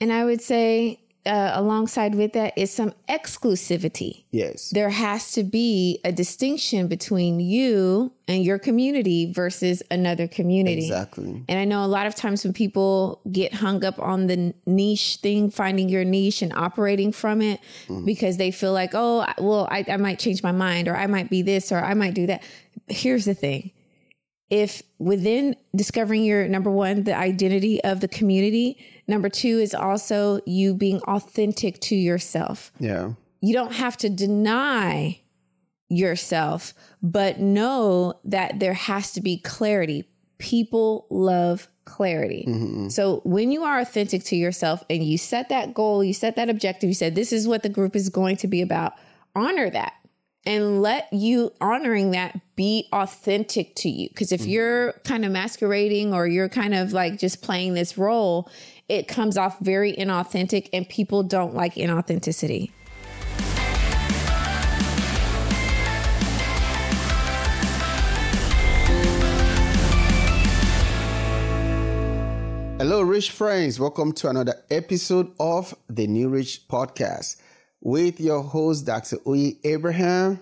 And I would say, uh, alongside with that, is some exclusivity. Yes. There has to be a distinction between you and your community versus another community. Exactly. And I know a lot of times when people get hung up on the niche thing, finding your niche and operating from it because they feel like, oh, well, I, I might change my mind or I might be this or I might do that. Here's the thing if within discovering your number one, the identity of the community, number two is also you being authentic to yourself. Yeah. You don't have to deny yourself, but know that there has to be clarity. People love clarity. Mm-hmm. So when you are authentic to yourself and you set that goal, you set that objective, you said, this is what the group is going to be about, honor that and let you honoring that be authentic to you. Because if mm-hmm. you're kind of masquerading or you're kind of like just playing this role, it comes off very inauthentic and people don't like inauthenticity. Hello, rich friends. Welcome to another episode of the New Rich Podcast with your host, Dr. Uyi Abraham.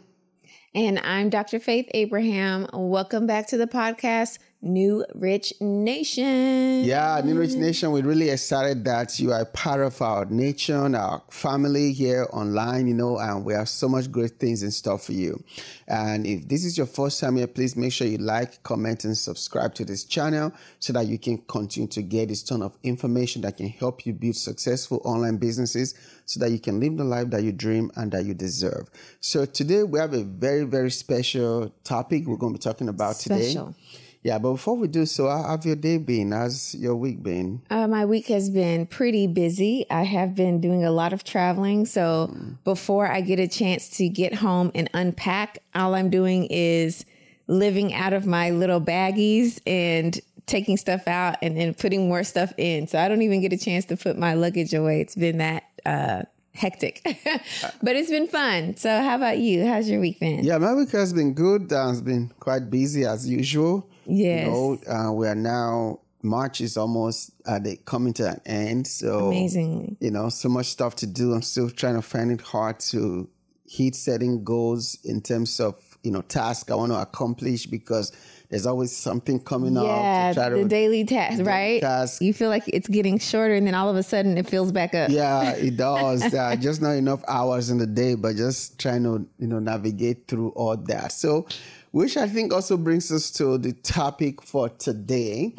And I'm Dr. Faith Abraham. Welcome back to the podcast, New Rich Nation. Yeah, New Rich Nation, we're really excited that you are part of our nation, our family here online, you know, and we have so much great things in store for you. And if this is your first time here, please make sure you like, comment, and subscribe to this channel so that you can continue to get this ton of information that can help you build successful online businesses so that you can live the life that you dream and that you deserve. So today we have a very, very special topic we're going to be talking about today. Yeah, but before we do so, how have your day been? How's your week been? Uh, my week has been pretty busy. I have been doing a lot of traveling. So before I get a chance to get home and unpack, all I'm doing is living out of my little baggies and taking stuff out and then putting more stuff in. So I don't even get a chance to put my luggage away. It's been that uh, hectic, but it's been fun. So how about you? How's your week been? Yeah, my week has been good. Uh, it's been quite busy as usual. Yes. You know, uh, we are now, March is almost uh, they coming to an end. So, Amazingly. you know, so much stuff to do. I'm still trying to find it hard to hit setting goals in terms of, you know, tasks I want to accomplish because there's always something coming Yeah, up to try the daily task, right? task. You feel like it's getting shorter, and then all of a sudden it fills back up. yeah, it does. Uh, just not enough hours in the day, but just trying to, you know, navigate through all that. So, which I think also brings us to the topic for today.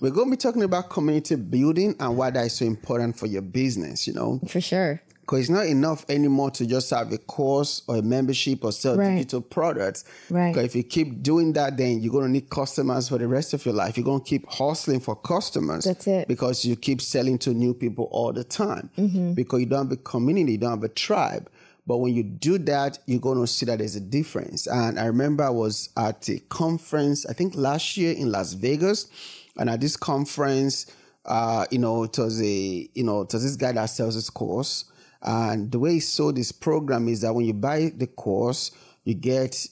We're going to be talking about community building and why that is so important for your business, you know. For sure. Because it's not enough anymore to just have a course or a membership or sell Right. digital products. Right. Because if you keep doing that, then you're going to need customers for the rest of your life. You're going to keep hustling for customers. That's it. Because you keep selling to new people all the time. Mm-hmm. Because you don't have a community, you don't have a tribe. But when you do that, you're going to see that there's a difference. And I remember I was at a conference, I think last year in Las Vegas. And at this conference, uh, you know, it was a, you know, it was this guy that sells this course. And the way he sold this program is that when you buy the course, you get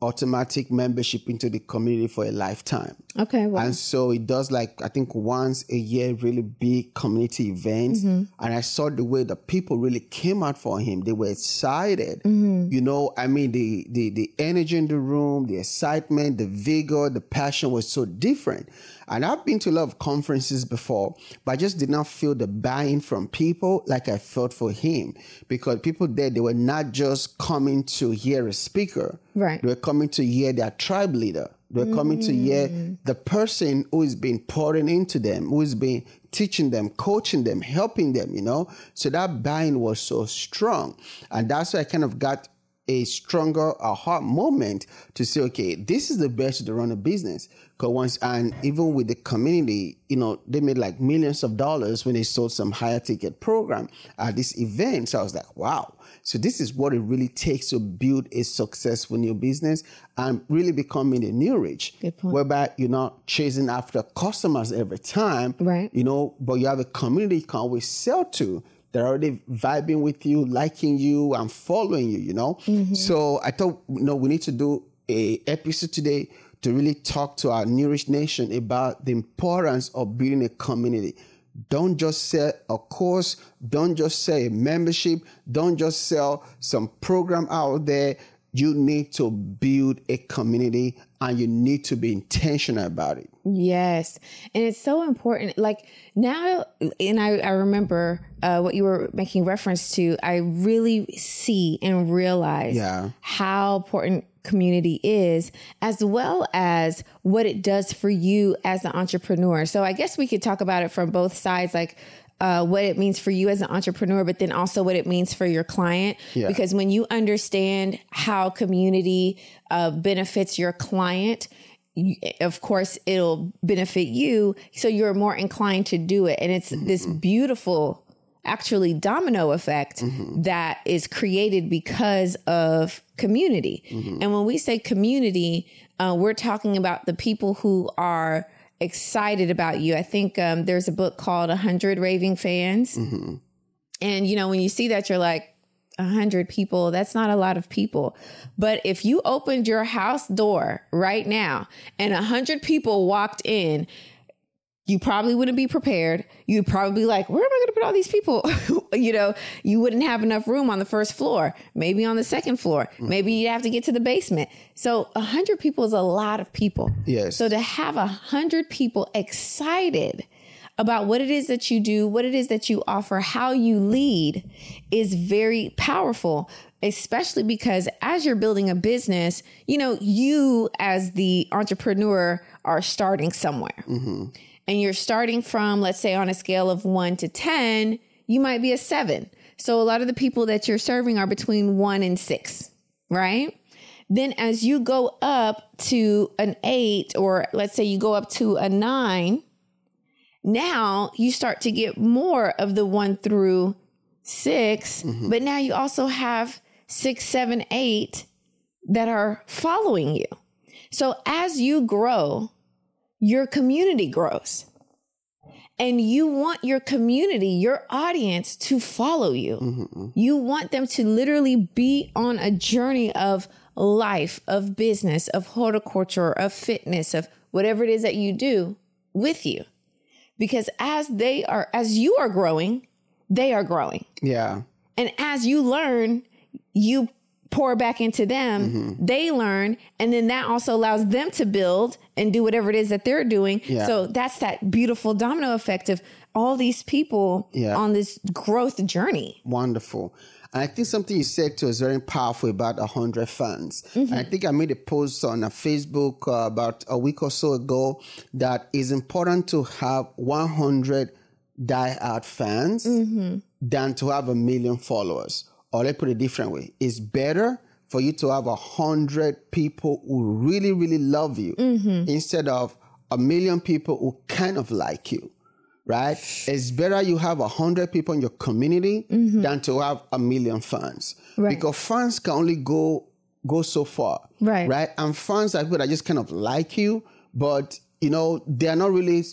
automatic membership into the community for a lifetime. Okay. And so it does like I think once a year really big community events. Mm-hmm. And I saw the way the people really came out for him. They were excited. Mm-hmm. You know, I mean the the the energy in the room, the excitement, the vigor, the passion was so different. And I've been to a lot of conferences before, but I just did not feel the buy-in from people like I felt for him. Because people there, they were not just coming to hear a speaker. Right. They were coming to hear their tribe leader. They're coming to hear mm. the person who is being pouring into them, who is being teaching them, coaching them, helping them, you know. So that buying was so strong. And that's why I kind of got a stronger a aha moment to say, okay, this is the best to run a business. Cause once and even with the community, you know, they made like millions of dollars when they sold some higher ticket program at this event. So I was like, wow. So this is what it really takes to build a successful new business and really becoming a new rich. Good point. Whereby you're not chasing after customers every time. Right. You know, but you have a community you can always sell to. They're already vibing with you, liking you, and following you, you know? Mm-hmm. So I thought, you know, we need to do a episode today to really talk to our New Rich Nation about the importance of building a community. Don't just sell a course. Don't just sell a membership. Don't just sell some program out there. You need to build a community and you need to be intentional about it. Yes. And it's so important. Like now, and I, I remember uh, what you were making reference to, I really see and realize Yeah. how important community is, as well as what it does for you as an entrepreneur. So I guess we could talk about it from both sides, like uh, what it means for you as an entrepreneur, but then also what it means for your client. Yeah. Because when you understand how community uh, benefits your client, you, of course, it'll benefit you. So you're more inclined to do it. And it's this beautiful, actually, domino effect that is created because of community. And when we say community, uh, we're talking about the people who are excited about you. I think um, there's a book called 100 Raving Fans. And, you know, when you see that, you're like, 100 people, that's not a lot of people. But if you opened your house door right now and 100 people walked in, you probably wouldn't be prepared. You'd probably be like, where am I going to put all these people? you know, you wouldn't have enough room on the first floor, maybe on the second floor. Mm. Maybe you'd have to get to the basement. So a 100 people is a lot of people. Yes. So to have a 100 people excited about what it is that you do, what it is that you offer, how you lead is very powerful, especially because as you're building a business, you know, you as the entrepreneur are starting somewhere. Mm-hmm. And you're starting from, let's say, on a scale of one to 10, you might be a seven. So a lot of the people that you're serving are between one and six, right? Then as you go up to an eight, or let's say you go up to a nine, now you start to get more of the one through 6 mm-hmm. but now you also have six, seven, eight that are following you. So as you grow, your community grows. And you want your community, your audience to follow you. Mm-hmm. You want them to literally be on a journey of life, of business, of horticulture, of fitness, of whatever it is that you do with you because as they are as you are growing they are growing Yeah. and as you learn you pour back into them mm-hmm. they learn and then that also allows them to build and do whatever it is that they're doing Yeah. so that's that beautiful domino effect of all these people Yeah. on this growth journey Wonderful. And I think something you said too is very powerful about 100 fans. Mm-hmm. I think I made a post on a Facebook uh, about a week or so ago that it's important to have 100 diehard fans Mm-hmm. than to have a million followers. Or let's put it a different way. It's better for you to have a hundred people who really, really love you Mm-hmm. instead of a million people who kind of like you right? It's better you have a hundred people in your community than to have a million fans, Mm-hmm. Right. because fans can only go go so far, Right. Right, and fans are people that just kind of like you, but you know they are not really.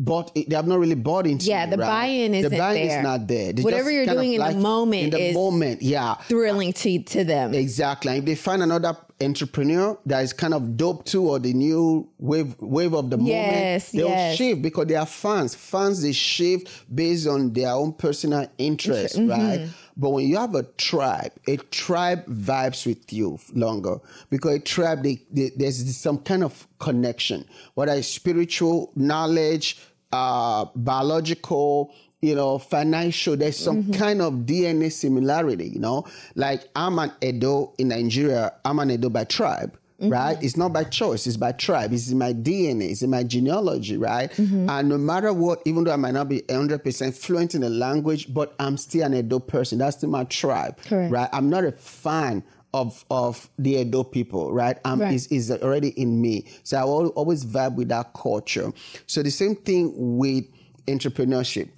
Bought, they have not really bought into it. Yeah, you, the right? buy-in isn't buy-in there. is not there. They Whatever you're doing in the moment in the is- moment, yeah, thrilling to to them Exactly. And if they find another entrepreneur that is kind of dope too, or the new wave wave of the Yes, moment, they'll yes. shift because they are fans. Fans they shift based on their own personal interest, Mm-hmm. right? But when you have a tribe, a tribe vibes with you longer because a tribe they, they, there's some kind of connection, whether it's spiritual knowledge, uh, biological, you know, financial. There's some Mm-hmm. kind of DNA similarity, you know. Like I'm an Edo in Nigeria. I'm an Edo by tribe. Mm-hmm. Right? It's not by choice, it's by tribe. It's in my DNA, it's in my genealogy, right? Mm-hmm. And no matter what, even though I might not be 100% fluent in the language, but I'm still an Edo person. That's still my tribe, Correct. right? I'm not a fan of of the Edo people, right? Um, Right. is is already in me. So I will always vibe with that culture. So the same thing with entrepreneurship.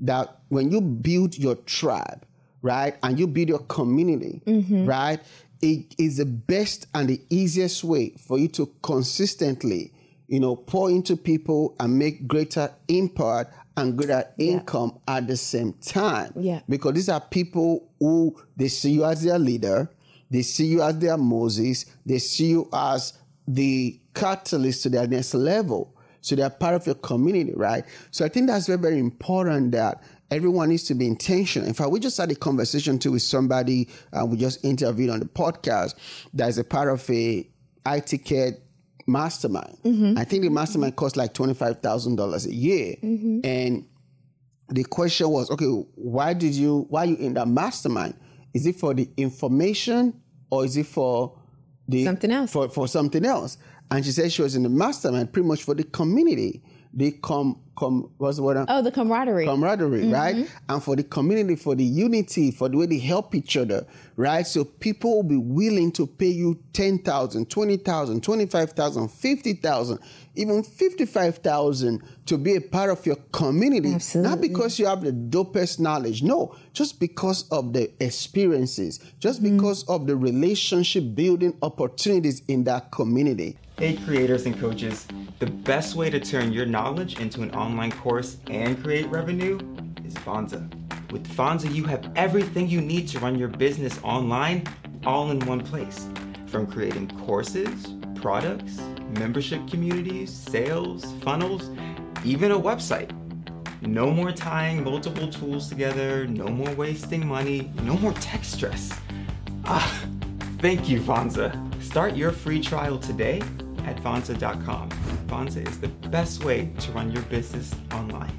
That when you build your tribe, right, and you build your community, right, it is the best and the easiest way for you to consistently, you know, pour into people and make greater impact and greater income at the same time. Yeah. Because these are people who they see you as their leader, they see you as their Moses, they see you as the catalyst to their next level. So they're part of your community, right? So I think that's very, very important that everyone needs to be intentional. In fact, we just had a conversation too with somebody uh, we just interviewed on the podcast that is a part of a high-ticket mastermind. Mm-hmm. I think the mastermind costs like $25,000 a year. Mm-hmm. And the question was, okay, why did you, why you in that mastermind? Is it for the information or is it for the Something else. For, for something else. And she said she was in the mastermind pretty much for the community. They come, come, what's the word? Oh, the camaraderie. camaraderie, mm-hmm. right? And for the community, for the unity, for the way they help each other, right? So people will be willing to pay you 10,000, 20,000, 25,000, 50,000, even 55,000 to be a part of your community. Absolutely. Not because you have the dopest knowledge. No, just because of the experiences, just mm-hmm. because of the relationship building opportunities in that community. Hey, creators and coaches, the best way to turn your knowledge into an online course and create revenue is Vonza. With Vonza, you have everything you need to run your business online all in one place. From creating courses, products, membership communities, sales, funnels, even a website. No more tying multiple tools together, no more wasting money, no more tech stress. Ah, thank you, Vonza. Start your free trial today at Vonza.com. Is the best way to run your business online.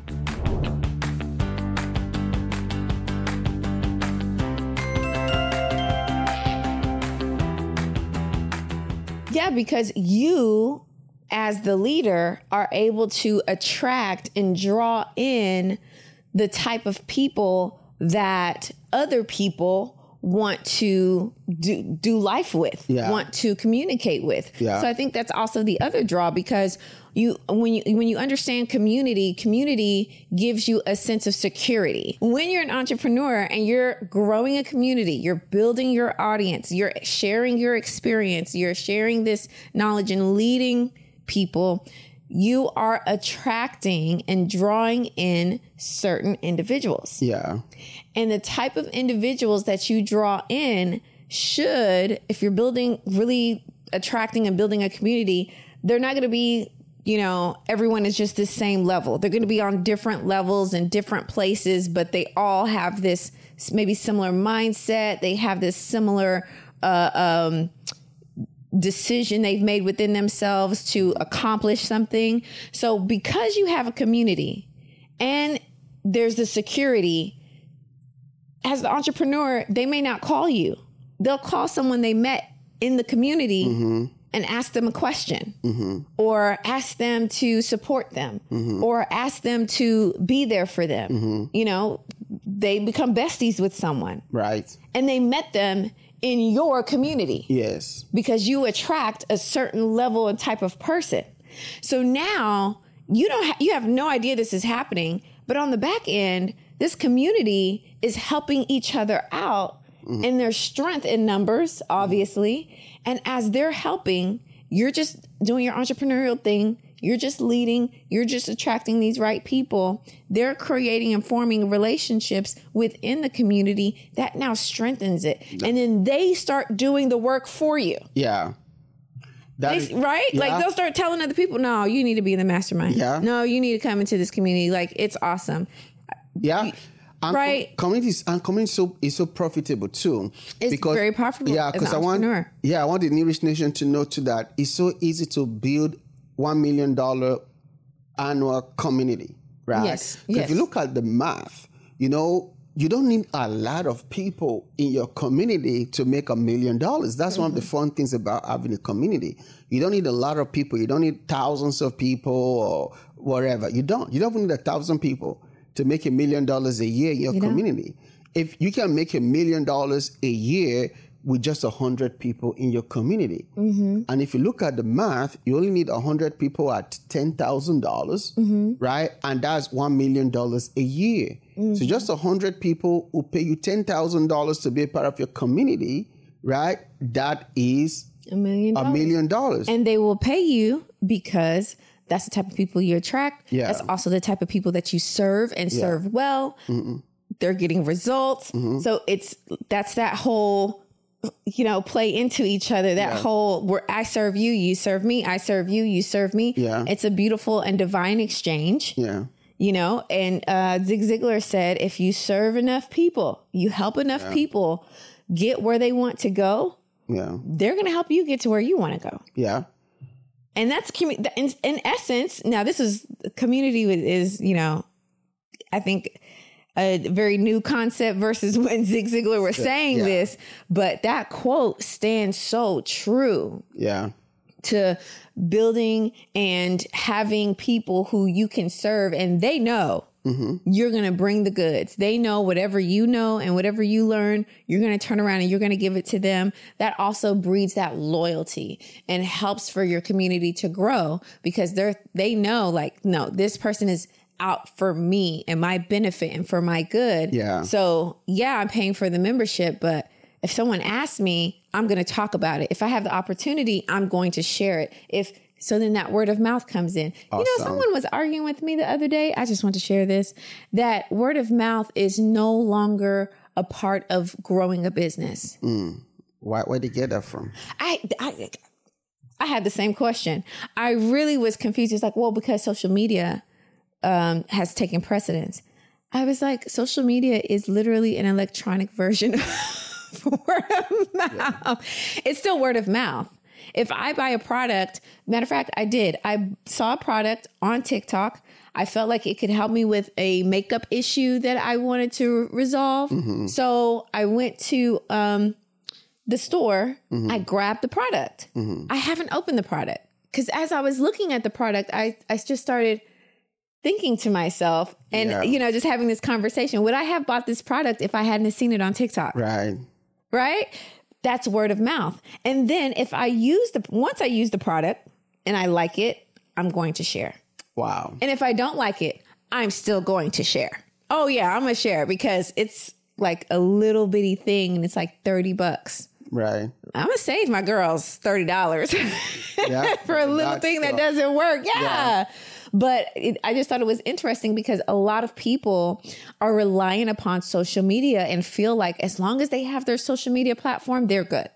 Yeah, because you, as the leader, are able to attract and draw in the type of people that other people want to do, do life with, Yeah. want to communicate with. Yeah. So I think that's also the other draw because you when you when you understand community, community gives you a sense of security. When you're an entrepreneur and you're growing a community, you're building your audience, you're sharing your experience, you're sharing this knowledge and leading people, you are attracting and drawing in certain individuals. Yeah. And the type of individuals that you draw in should, if you're building, really attracting and building a community, they're not going to be, you know, everyone is just the same level. They're going to be on different levels and different places, but they all have this maybe similar mindset. They have this similar, uh, um, decision they've made within themselves to accomplish something. So because you have a community and there's the security, as the entrepreneur, they may not call you. They'll call someone they met in the community mm-hmm. and ask them a question mm-hmm. or ask them to support them mm-hmm. or ask them to be there for them. You know, they become besties with someone Right. and they met them in your community Yes. because you attract a certain level and type of person. So now you don't ha- you have no idea this is happening, but on the back end, this community is helping each other out mm-hmm. in their strength in numbers, obviously. Mm-hmm. And as they're helping, you're just doing your entrepreneurial thing. You're just leading. You're just attracting these right people. They're creating and forming relationships within the community that now strengthens it. And then they start doing the work for you. Yeah. They- is- right? Yeah. Like they'll start telling other people, no, you need to be in the mastermind. Yeah. No, you need to come into this community. Like it's awesome. Yeah. And Right. Com- communities and community so is so profitable too. It's very profitable Yeah, because I want yeah, I want the New Rich Nation to know too that it's so easy to build one million dollar annual community, right? Yes, yes. If you look at the math, you know, you don't need a lot of people in your community to make a million dollars. That's one of the Mm-hmm. fun things about having a community. You don't need a lot of people. You don't need thousands of people or whatever. You don't. You don't need a thousand people to make a million dollars a year in your community. If you can make a million dollars a year with just a hundred people in your community, mm-hmm. and if you look at the math, you only need a hundred people at $10,000, mm-hmm. right? And that's one million dollars a year. So mm-hmm. just a hundred people who pay you ten thousand dollars to be a part of your community, right? That is A million a dollars. million dollars. And they will pay you because that's the type of people you attract. Yeah. That's also the type of people that you serve and serve well. They're getting results. Mm-hmm. So it's that's that whole you know, play into each other. That Yeah. whole where I serve you, you serve me, I serve you, you serve me. Yeah. It's a beautiful and divine exchange. Yeah. You know, and uh, Zig Ziglar said, if you serve enough people, you help enough people get where they want to go, Yeah. they're going to help you get to where you want to go. Yeah. And that's commu- in, in essence. Now, this is community is, you know, I think a very new concept versus when Zig Ziglar was saying yeah. this, but that quote stands so true Yeah. to building and having people who you can serve and they know mm-hmm. you're going to bring the goods. They know whatever you know and whatever you learn, you're going to turn around and you're going to give it to them. That also breeds that loyalty and helps for your community to grow because they're they know like no, this person is out for me and my benefit and for my good. Yeah. So, yeah, I'm paying for the membership, but if someone asks me, I'm going to talk about it. If I have the opportunity, I'm going to share it. If so, then that word of mouth comes in. You know, someone was arguing with me the other day. I just want to share this that word of mouth is no longer a part of growing a business. Mm. Why, where'd you get that from? I, I, I had the same question. I really was confused. It's like, well, because social media um, has taken precedence. I was like, social media is literally an electronic version of word of mouth. It's still word of mouth. If I buy a product, matter of fact, I did. I saw a product on TikTok. I felt like it could help me with a makeup issue that I wanted to resolve. So I went to um, the store, I grabbed the product. I haven't opened the product because as I was looking at the product, I, I just started thinking to myself and, Yeah. you know, just having this conversation. Would I have bought this product if I hadn't seen it on TikTok? Right. Right? That's word of mouth. And then if I use the, once I use the product and I like it, I'm going to share. Wow. And if I don't like it, I'm still going to share. Oh yeah, I'm gonna share because it's like a little bitty thing and it's like 30 bucks. Right. I'm gonna save my girls thirty dollars Yeah. for a little thing that doesn't work. Yeah. Yeah. But it, I just thought it was interesting because a lot of people are relying upon social media and feel like as long as they have their social media platform, they're good.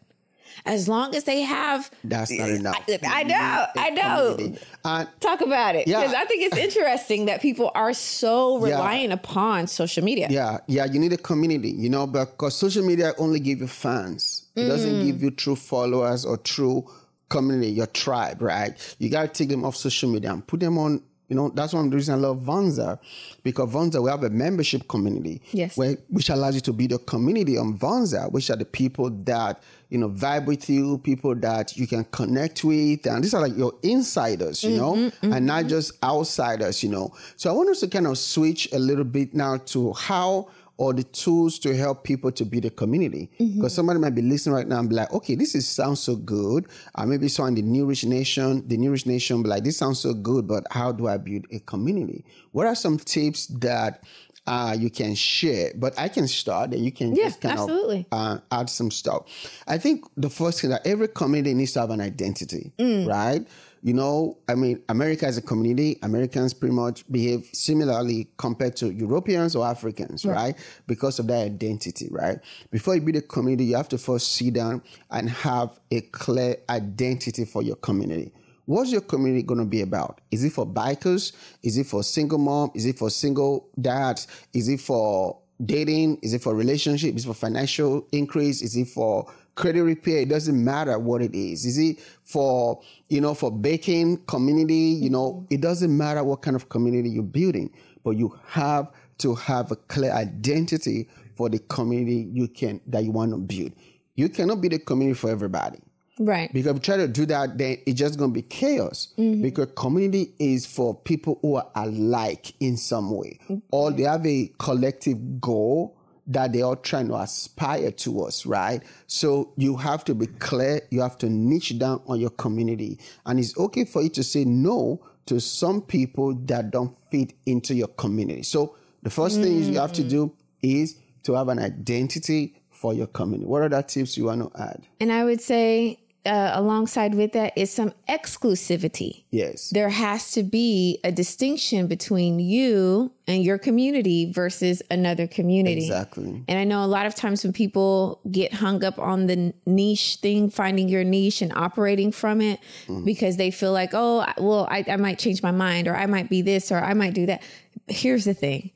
As long as they have, That's not enough. I, I know, I know. And Talk about it Yeah. because I think it's interesting that people are so reliant upon social media. Yeah, yeah, you need a community, you know, because social media only give you fans. It Mm. doesn't give you true followers or true community, your tribe, right? You got to take them off social media and put them on, you know, that's one of the reasons I love Vonza because Vonza, we have a membership community. Yes. Where, which allows you to build a community on Vonza, which are the people that, you know, vibe with you, people that you can connect with. And these are like your insiders, you know, mm-hmm, mm-hmm. and not just outsiders, you know. So I want us to kind of switch a little bit now to how or the tools to help people to build a community. Because somebody might be listening right now and be like, okay, this is sounds so good. Or maybe someone in the New Rich Nation, the New Rich Nation be like, this sounds so good, but how do I build a community? What are some tips that uh, you can share? But I can start and you can Yeah, just kind absolutely. of uh, add some stuff. I think the first thing that every community needs to have an identity, right? You know, I mean, America as a community, Americans pretty much behave similarly compared to Europeans or Africans, right? Because of their identity, right? Before you build a community, you have to first sit down and have a clear identity for your community. What's your community going to be about? Is it for bikers? Is it for single mom? Is it for single dads? Is it for dating? Is it for relationship? Is it for financial increase? Is it for credit repair? It doesn't matter what it is. Is it for, you know, for baking community? You know, mm-hmm. it doesn't matter what kind of community you're building, but you have to have a clear identity for the community you can, that you want to build. You cannot build a community for everybody. Right. Because if you try to do that, then it's just going to be chaos. Mm-hmm. Because community is for people who are alike in some way, mm-hmm. or they have a collective goal that they are trying to aspire towards, right? So you have to be clear. You have to niche down on your community, and it's okay for you to say no to some people that don't fit into your community. So the first thing you have to do is to have an identity for your community. What other tips you want to add? And I would say uh, alongside with that is some exclusivity. Yes. There has to be a distinction between you and your community versus another community. Exactly. And I know a lot of times when people get hung up on the niche thing, finding your niche and operating from it because they feel like, oh, well, I, I might change my mind or I might be this or I might do that. Here's the thing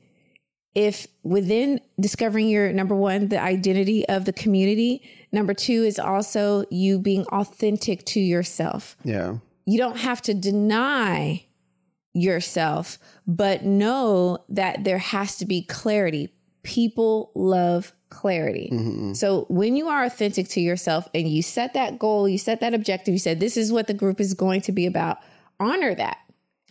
if within discovering your number one, the identity of the community, number two is also you being authentic to yourself. Yeah. You don't have to deny yourself, but know that there has to be clarity. People love clarity. Mm-hmm. So when you are authentic to yourself and you set that goal, you set that objective, you said, this is what the group is going to be about, honor that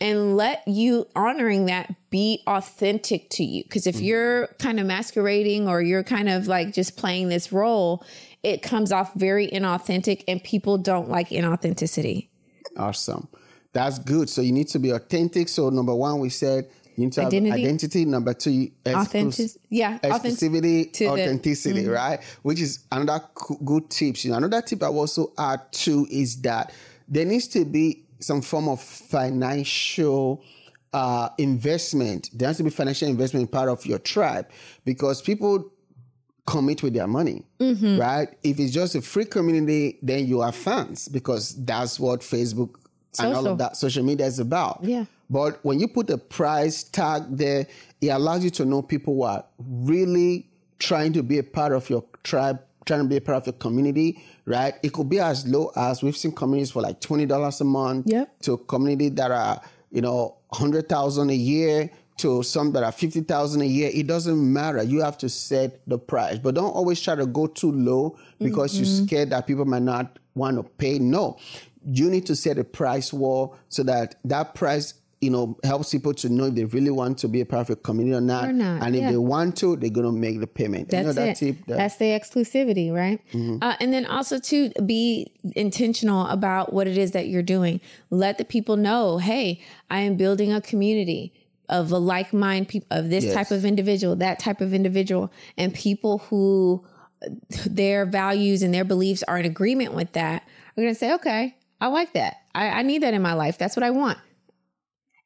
and let you honoring that be authentic to you. Because if you're kind of masquerading or you're kind of like just playing this role, it comes off very inauthentic and people don't like inauthenticity. Awesome. That's good. So you need to be authentic. So number one, we said you need to Identity. have identity. Number two, Authentic, yeah, authentic exclusivity, to the- Mm-hmm. authenticity, right? Which is another good tip. You know, another tip I will also add too is that there needs to be some form of financial uh, investment. There has to be financial investment part of your tribe because people commit with their money, Mm-hmm. right? If it's just a free community, then you are fans because that's what Facebook and all of that social media is about. Yeah. But when you put a price tag there, it allows you to know people who are really trying to be a part of your tribe, trying to be a part of your community, right? It could be as low as we've seen communities for like twenty dollars a month Yep. to a community that are, you know, hundred thousand a year to some that are fifty thousand a year. It doesn't matter. You have to set the price. But don't always try to go too low because you're scared that people might not want to pay. No. You need to set a price wall so that that price you know, helps people to know if they really want to be a part of a community or not. Or not, and if yeah. they want to, they're gonna make the payment. You know That's that it. tip? That- That's the exclusivity, right? Uh, and then also to be intentional about what it is that you're doing. Let the people know, hey, I am building a community of a like mind people of this Yes. type of individual, that type of individual, and people who their values and their beliefs are in agreement with that are going to say, okay, I like that. I, I need that in my life. That's what I want.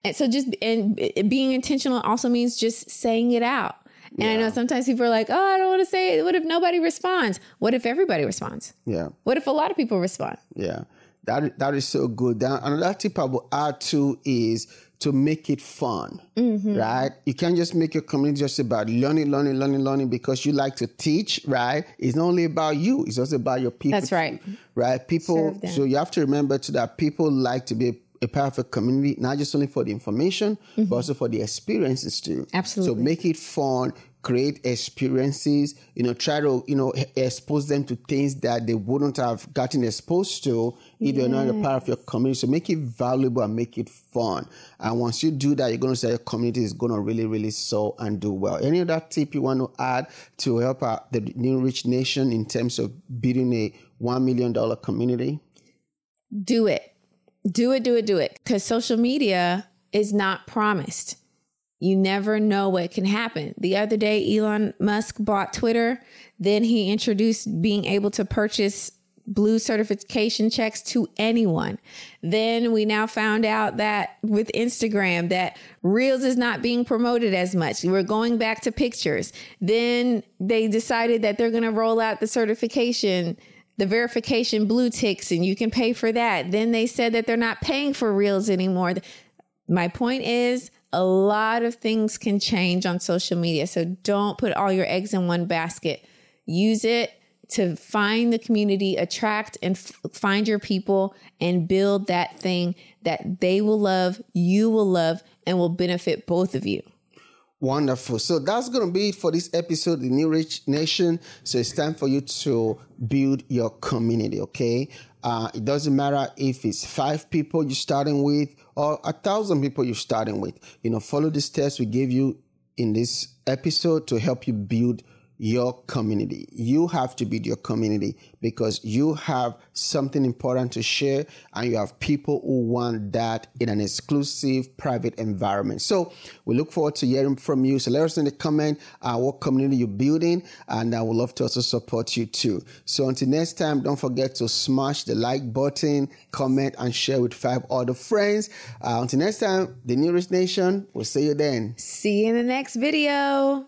And so just and being intentional also means just saying it out. And I know sometimes people are like, "Oh, I don't want to say it. What if nobody responds? What if everybody responds? yeah. What if a lot of people respond?" Yeah, that that is so good. Then another tip I will add too is to make it fun, Mm-hmm. right? You can't just make your community just about learning, learning, learning, learning because you like to teach, right? It's not only about you; it's also about your people. That's right. too, right? People. So you have to remember too that people like to be. A part of a community, not just only for the information, but also for the experiences too. Mm-hmm. Absolutely. So make it fun, create experiences, you know, try to, you know, expose them to things that they wouldn't have gotten exposed to if you're not a part of your community. So make it valuable and make it fun. And once you do that, you're going to say your community is going to really, really soar and do well. Any other tip you want to add to help out the New Rich Nation in terms of building a $1 million community? Do it. Do it, do it, do it. Because social media is not promised. You never know what can happen. The other day, Elon Musk bought Twitter. Then he introduced being able to purchase blue certification checks to anyone. Then we now found out that with Instagram that Reels is not being promoted as much. We're going back to pictures. Then they decided that they're going to roll out the certification the verification blue ticks and you can pay for that. Then they said that they're not paying for reels anymore. My point is, a lot of things can change on social media. So don't put all your eggs in one basket. Use it to find the community, attract and f- find your people, and build that thing that they will love, you will love, and will benefit both of you. Wonderful. So that's going to be it for this episode, The New Rich Nation. So it's time for you to build your community, okay? Uh, it doesn't matter if it's five people you're starting with or a thousand people you're starting with. You know, follow the steps we gave you in this episode to help you build your community. You have to build your community because you have something important to share and you have people who want that in an exclusive private environment. So we look forward to hearing from you. So let us in the comment uh, what community you're building and I would love to also support you too. So until next time, don't forget to smash the like button, comment and share with five other friends. Uh, until next time, the Rich Nation, we'll see you then. See you in the next video.